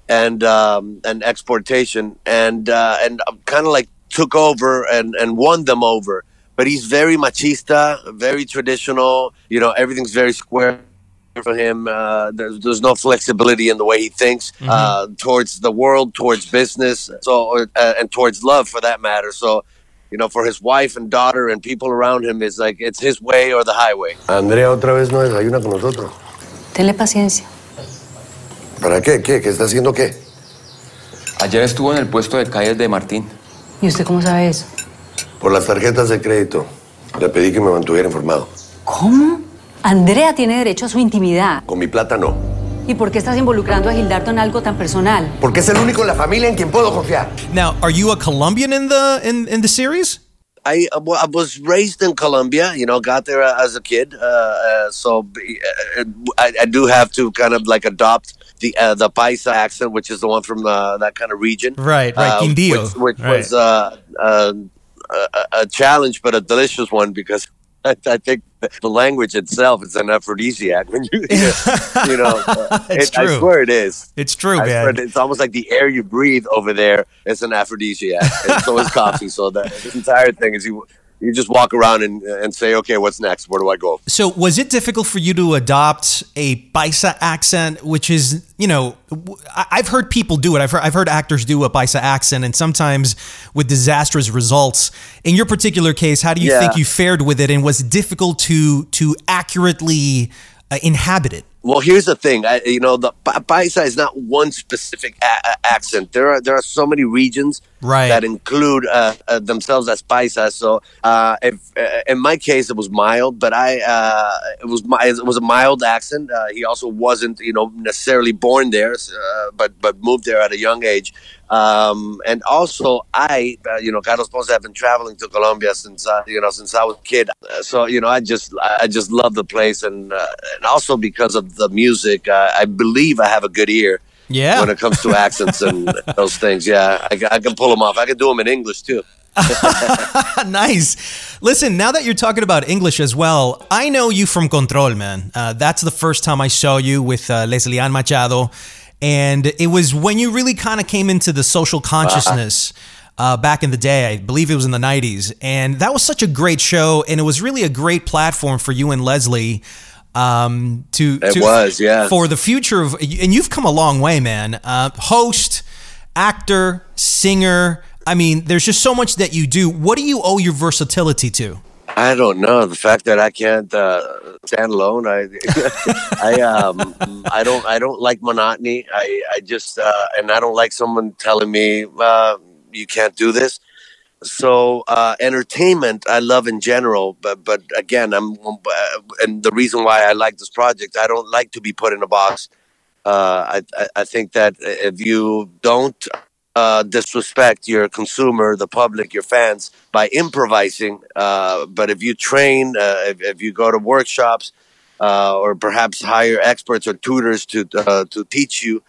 and um, and exportation, and uh, and kind of like took over and and won them over. But he's very machista, very traditional. You know, everything's very square for him. Uh, there's there's no flexibility in the way he thinks uh, towards the world, towards business, so uh, and towards love for that matter. So. You know, for his wife and daughter and people around him, is like it's his way or the highway. Andrea otra vez no desayuna con nosotros. Tenle paciencia. ¿Para qué? ¿Qué? ¿Qué está haciendo qué? Ayer estuvo en el puesto de calles de Martín. ¿Y usted cómo sabe eso? Por las tarjetas de crédito. Le pedí que me mantuviera informado. ¿Cómo? Andrea tiene derecho a su intimidad. Con mi plata no. ¿Y por qué estás involucrando a Gildardo en algo tan personal? Porque es el único en la familia en quien puedo confiar. Now, are you a Colombian in the in, in the series? I, uh, I was raised in Colombia, you know, got there uh, as a kid. Uh, uh, so uh, I, I do have to kind of like adopt the uh, the Paisa accent, which is the one from uh, that kind of region. Right, right, Uh, Quindío. Which, which Right. was uh, uh, a, a challenge, but a delicious one because [laughs] I, I think [laughs] the language itself is an aphrodisiac. When you, [laughs] you know, uh, [laughs] It's it- I true. swear it is. It's true, I man. it- it's almost like the air you breathe over there is an aphrodisiac, and so is coffee. So that entire thing is you you just walk around and and say, okay, what's next? Where do I go? So, was it difficult for you to adopt a Paisa accent, which is, you know, I've heard people do it. I've heard, I've heard actors do a Paisa accent, and sometimes with disastrous results. In your particular case, how do you Yeah. think you fared with it, and was it difficult to to accurately uh, inhabit it? Well, here's the thing. I, you know, the Paisa is not one specific a- accent. There are there are so many regions Right. that include uh, uh, themselves as Paisa. So, uh, if uh, in my case, it was mild, but I uh, it was my, it was a mild accent. Uh, he also wasn't, you know, necessarily born there, but but moved there at a young age. Um, and also, I, uh, you know, Carlos Ponce, I've been traveling to Colombia since, uh, you know, since I was a kid. Uh, so, you know, I just, I just love the place, and and also because of the music, I believe I have a good ear. Yeah. When it comes to accents and [laughs] those things, yeah, I, I can pull them off. I can do them in English too. [laughs] nice. Listen, now that you're talking about English as well, I know you from Control, man. Uh, that's the first time I saw you with uh, Leslie Ann Machado. And it was when you really kind of came into the social consciousness uh, back in the day. I believe it was in the 90s. And that was such a great show. And it was really a great platform for you and Leslie. Um, to, It to- was, yeah. For the future of, and you've come a long way, man. Uh, host, actor, singer. I mean, there's just so much that you do. What do you owe your versatility to? I don't know the fact that I can't uh, stand alone. I, [laughs] I, um, I don't, I don't like monotony. I, I just, uh, and I don't like someone telling me uh, you can't do this. So uh, entertainment, I love in general, but but again, I'm, uh, and the reason why I like this project, I don't like to be put in a box. Uh, I, I think that if you don't uh, disrespect your consumer, the public, your fans by improvising. Uh, but if you train, uh, if, if you go to workshops, or perhaps hire experts or tutors to to teach you,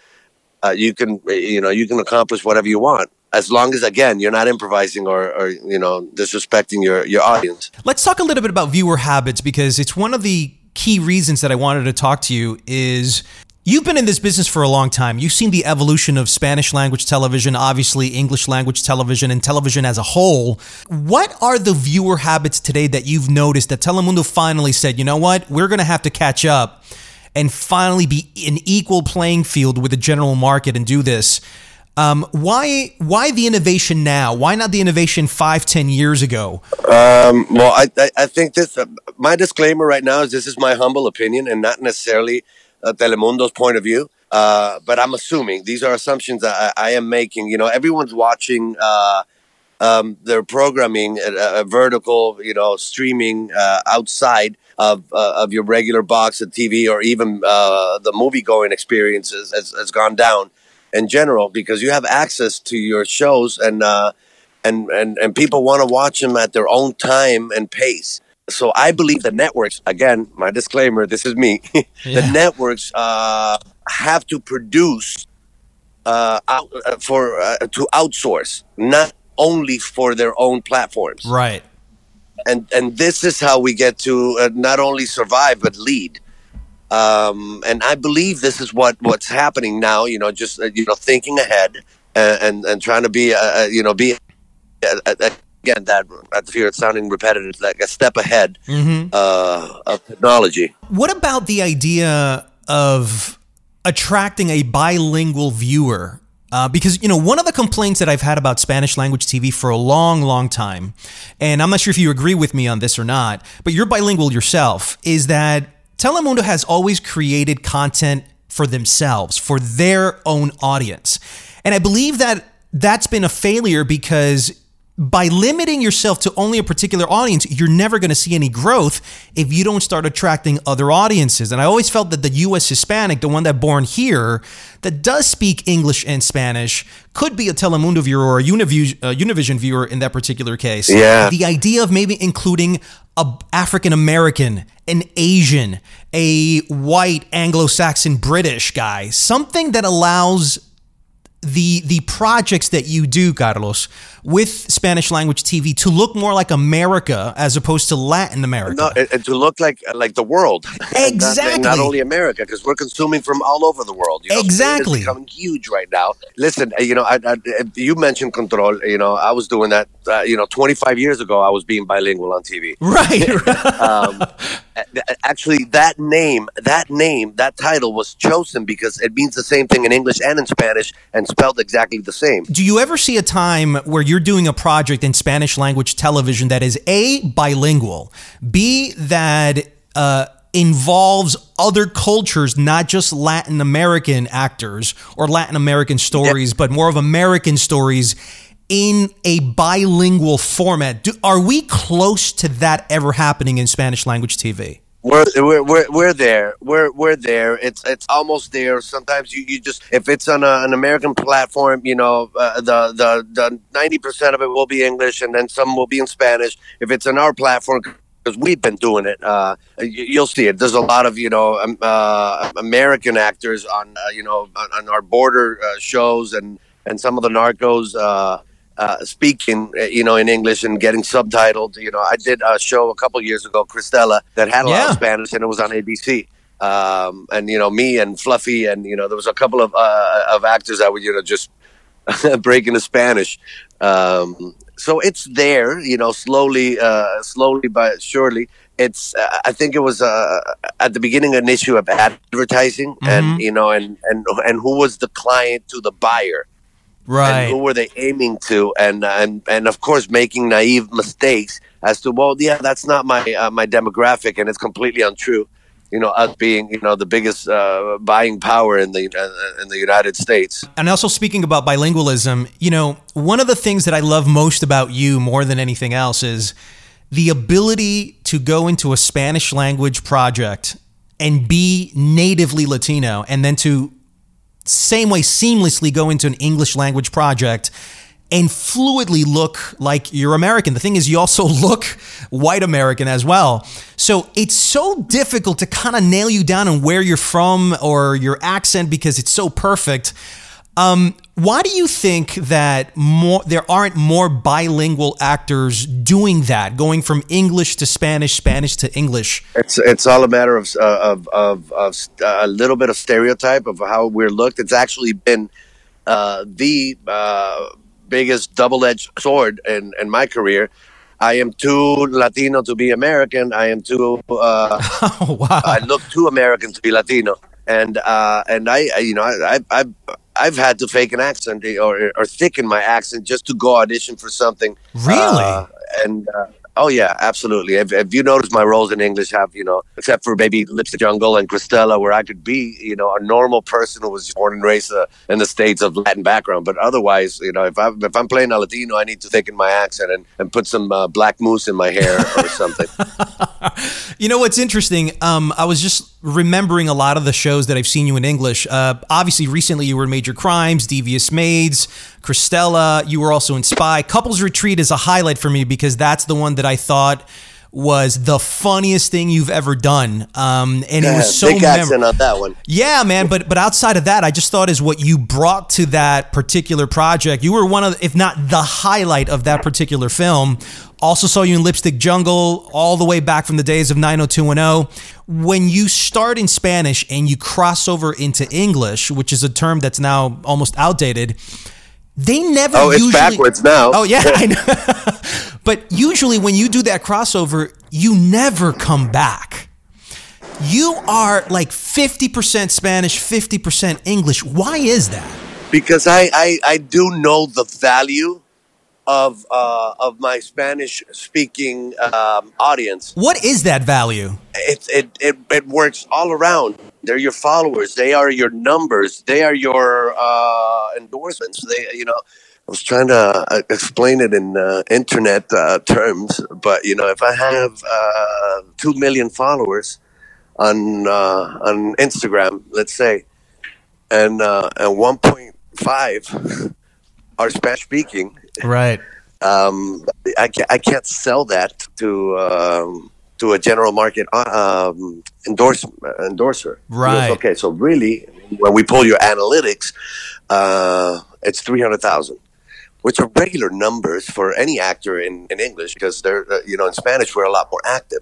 you can you know you can accomplish whatever you want as long as again you're not improvising or, or you know disrespecting your your audience. Let's talk a little bit about viewer habits because it's one of the key reasons that I wanted to talk to you is you've been in this business for a long time. You've seen the evolution of Spanish language television, obviously English language television and television as a whole. What are the viewer habits today that you've noticed that Telemundo finally said, "You know what? We're going to have to catch up and finally be an equal playing field with the general market and do this." Um, why why the innovation now? Why not the innovation five, ten years ago? Um, well, I, I, think this. Uh, my disclaimer right now is this is my humble opinion and not necessarily uh, Telemundo's point of view. Uh, but I'm assuming these are assumptions I, I am making. You know, everyone's watching uh, um, their programming, uh, uh, vertical, you know, streaming uh, outside of uh, of your regular box of TV or even uh, the movie going experience has, has gone down in general because you have access to your shows and uh, and and and people want to watch them at their own time and pace. So I believe the networks. Again, my disclaimer: this is me. [laughs] the networks uh, have to produce uh, out, uh, for uh, to outsource, not only for their own platforms. Right. And and this is how we get to uh, not only survive but lead. Um, and I believe this is what what's happening now. You know, just uh, you know, thinking ahead and and, and trying to be, uh, uh, you know, be uh, uh, again that at the fear of sounding repetitive, like a step ahead Mhm. uh, of technology. What about the idea of attracting a bilingual viewer? Uh, because you know one of the complaints that I've had about Spanish language TV for a long, long time, and I'm not sure if you agree with me on this or not, but you're bilingual yourself, is that Telemundo has always created content for themselves, for their own audience, and I believe that that's been a failure because by limiting yourself to only a particular audience, you're never going to see any growth if you don't start attracting other audiences. And I always felt that the US Hispanic, the one that born here, that does speak English and Spanish, could be a Telemundo viewer or a Univision, uh, Univision viewer in that particular case. Yeah. The idea of maybe including a African American, an Asian, a white Anglo-Saxon British guy, something that allows the the projects that you do, Carlos, with Spanish language TV to look more like America as opposed to Latin America. No, and, and to look like like the world. [laughs] Exactly. not, not only America, because we're consuming from all over the world. You know, Spain Exactly. becoming huge right now. Listen, uh, you know, I, I, you mentioned control. You know, I was doing that. Uh, you know, 25 years ago, I was being bilingual on TV. Right. [laughs] um, [laughs] actually, that name, that name, that title was chosen because it means the same thing in English and in Spanish, and spelled exactly the same. Do you ever see a time where you're doing a project in Spanish language television that is A, bilingual, B, that uh, involves other cultures, not just Latin American actors or Latin American stories, but more of American stories in a bilingual format? Do, are we close to that ever happening in Spanish language TV? We're, we're, we're, we're there. We're, we're there. It's it's almost there. Sometimes you, you just if it's on a, an American platform, you know, uh, the the the ninety percent of it will be English, and then some will be in Spanish. If it's on our platform, because we've been doing it, uh, you, you'll see it. There's a lot of you know um, uh, American actors on uh, you know on, on our border uh, shows, and and some of the narcos. Uh, speaking, uh, you know, in English and getting subtitled. You know, I did a show a couple years ago, Cristela, that had a lot of Spanish, and it was on ABC. Um, and you know, me and Fluffy, and you know, there was a couple of uh, of actors that were you know just [laughs] breaking the Spanish. Um, so it's there, you know, slowly, uh, slowly but surely. It's. Uh, I think it was uh, at the beginning an issue of advertising, and you know, and and and who was the client to the buyer and who were they aiming to and and and of course making naive mistakes as to well yeah that's not my uh, my demographic and it's completely untrue. You know us being you know the biggest uh, buying power in the uh, in the United States. And also speaking about bilingualism, you know, one of the things that I love most about you more than anything else is the ability to go into a Spanish language project and be natively Latino and then to same way seamlessly go into an English language project and fluidly look like you're American. The thing is, you also [laughs] look white American as well. So it's so difficult to kind of nail you down on where you're from or your accent because it's so perfect. Um, why do you think that more there aren't more bilingual actors doing that, going from English to Spanish, Spanish to English? it's it's all a matter of uh, of of, of uh, a little bit of stereotype of how we're looked it's actually been uh, the uh, biggest double-edged sword in, in my career I am too Latino to be American. I am too. Uh, [laughs] oh wow! I look too American to be Latino, and uh, and I, I you know I, I I've I've had to fake an accent or or thicken my accent just to go audition for something. Really? Uh, and uh, oh yeah, absolutely. If, if you notice, my roles in English have you know, except for maybe Lipstick Jungle and Cristela, where I could be you know a normal person who was born and raised uh, in the states of Latin background. But otherwise, you know, if I'm if I'm playing a Latino, I need to thicken my accent and, and put some uh, black mousse in my hair or something. [laughs] [laughs] You know what's interesting? Um, I was just remembering a lot of the shows that I've seen you in English. Uh, obviously, recently you were in Major Crimes, Devious Maids, Cristela. You were also in Spy. Couples Retreat is a highlight for me because that's the one that I thought was the funniest thing you've ever done. Um, and it was so big accent on that one. yeah, man. But but outside of that, I just thought is what you brought to that particular project. You were one of, if not the highlight of that particular film. Also saw you in Lipstick Jungle all the way back from the days of 90210. When you start in Spanish and you cross over into English, which is a term that's now almost outdated, they never. Oh, it's usually, backwards now. Oh yeah, [laughs] I know. [laughs] but usually when you do that crossover, you never come back. You are like 50% Spanish, 50% English. Why is that? because I, I, I do know the value of uh, of my Spanish speaking um, audience. What is that value? It, it it it works all around. They're your followers. They are your numbers. They are your uh, endorsements. They you know. I was trying to uh, explain it in uh, internet uh, terms, but you know, if I have uh, two million followers on uh, on Instagram, let's say, and uh, and one point five are Spanish speaking, Right. um, I, I can't sell that to um, to a general market uh, um, endorse, endorser. He goes, Right. okay, so really, when we pull your analytics, uh, it's three hundred thousand, which are regular numbers for any actor in, in English because they're uh, you know in Spanish we're a lot more active.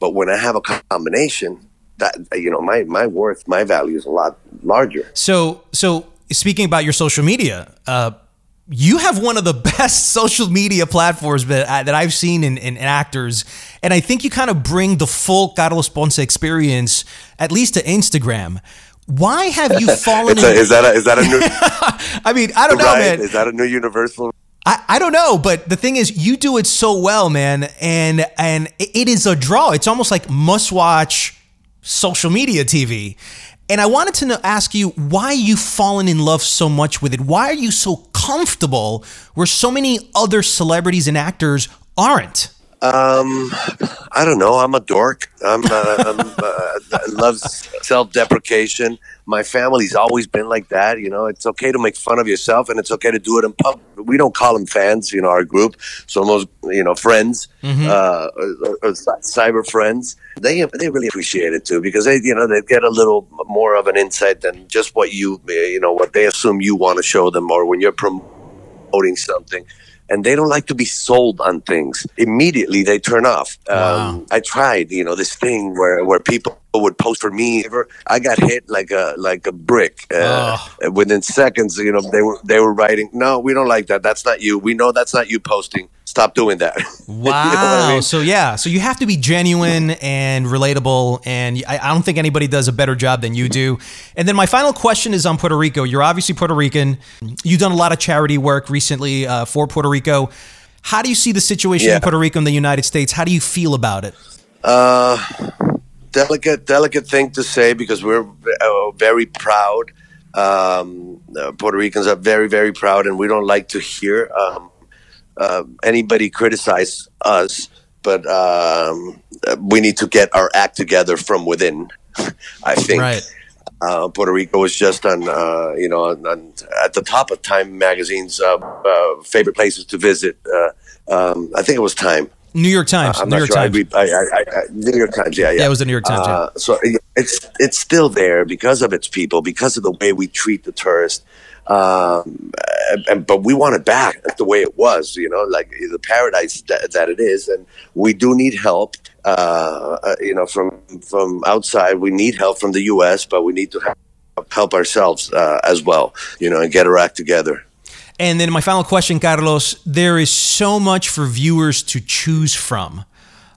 But when I have a combination, that you know my my worth, my value is a lot larger. So, so speaking about your social media, uh, you have one of the [laughs] best social media platforms that, I- that I've seen in, in, actors, and I think you kind of bring the full Carlos Ponce experience, at least to Instagram. Why have you [laughs] fallen? A- is that a, is that a new? [laughs] I mean, I don't know, right? man. Is that a new universal? I, I don't know, but the thing is, you do it so well, man, and and it- it is a draw. It's almost like must watch social media TV. And I wanted to know, ask you why you've fallen in love so much with it. Why are you so comfortable where so many other celebrities and actors aren't? Um, I don't know. I'm a dork. I'm, uh, I'm uh, I love self-deprecation. My family's always been like that. You know, it's okay to make fun of yourself, and it's okay to do it in public. We don't call them fans, you know, our group. So most, you know, friends, Mhm. uh, or, or cyber friends, they they really appreciate it too because they, you know, they get a little more of an insight than just what you, you know, what they assume you want to show them, or when you're promoting something and they don't like to be sold on things. Immediately they turn off. Um, I tried, you know, this thing where, where people would post for me. I got hit like a like a brick. Uh, Within seconds, you know, they were they were writing, "No, we don't like that. That's not you. We know that's not you posting. Stop doing that." [laughs] Wow. So yeah, so you have to be genuine and relatable, and I, I don't think anybody does a better job than you do. And then my final question is on Puerto Rico. You're obviously Puerto Rican. You've done a lot of charity work recently uh, for Puerto Rico. How do you see the situation Yeah. in Puerto Rico and the United States? How do you feel about it? Uh, delicate, delicate thing to say because we're uh, very proud. Um, uh, Puerto Ricans are very, very proud, and we don't like to hear um, uh, anybody criticize us. But um, we need to get our act together from within. [laughs] I think. Right. Uh, Puerto Rico was just on, uh, you know, on, on, at the top of Time magazine's uh, uh, favorite places to visit. Uh, um, I think it was Time. New York Times. Uh, New York sure. Times. I, I, I, New York Times. Yeah, yeah. Yeah, it was the New York Times, yeah. Uh, so it's it's still there because of its people, because of the way we treat the tourist. Um, and, but we want it back the way it was, you know, like the paradise that, that it is. And we do need help, uh, uh, you know, from from outside. We need help from the U.S., but we need to help, help ourselves uh, as well, you know, and get our act together. And then my final question, Carlos, there is so much for viewers to choose from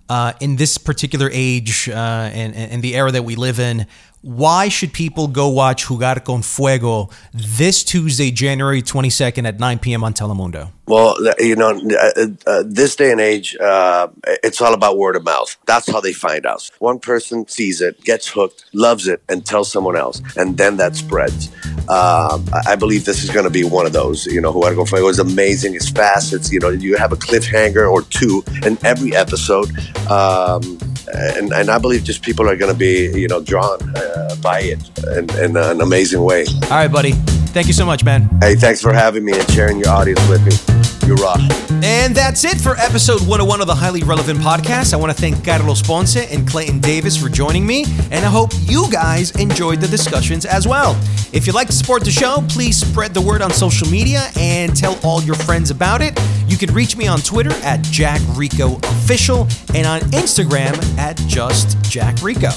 uh, in this particular age uh, and, and the era that we live in. Why should people go watch Jugar con Fuego this Tuesday, January 22nd at 9 p.m. on Telemundo? Well, you know, uh, uh, this day and age, uh, it's all about word of mouth. That's how they find us. One person sees it, gets hooked, loves it, and tells someone else, and then that spreads. Um, I believe this is going to be one of those. You know, Jugar con Fuego is amazing. It's fast. It's you know, you have a cliffhanger or two in every episode, um, and and I believe just people are going to be you know drawn uh, by it in, in an amazing way. All right, buddy. Thank you so much, man. Hey, thanks for having me and sharing your audience with me. You rock. And that's it for episode 101 of the Highly Relevant Podcast. I want to thank Carlos Ponce and Clayton Davis for joining me, and I hope you guys enjoyed the discussions as well. If you'd like to support the show, please spread the word on social media and tell all your friends about it. You can reach me on Twitter at Jack Rico Official and on Instagram at Just Jack Rico.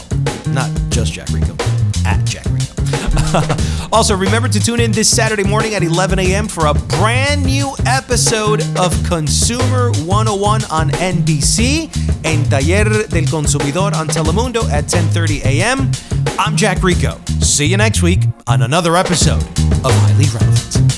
Not just Jack Rico, at Jack Rico. [laughs] also, remember to tune in this Saturday morning at 11 a.m. for a brand new episode of Consumer 101 on NBC and Taller del Consumidor on Telemundo at 10:30 a.m. I'm Jack Rico. See you next week on another episode of Highly Relevant.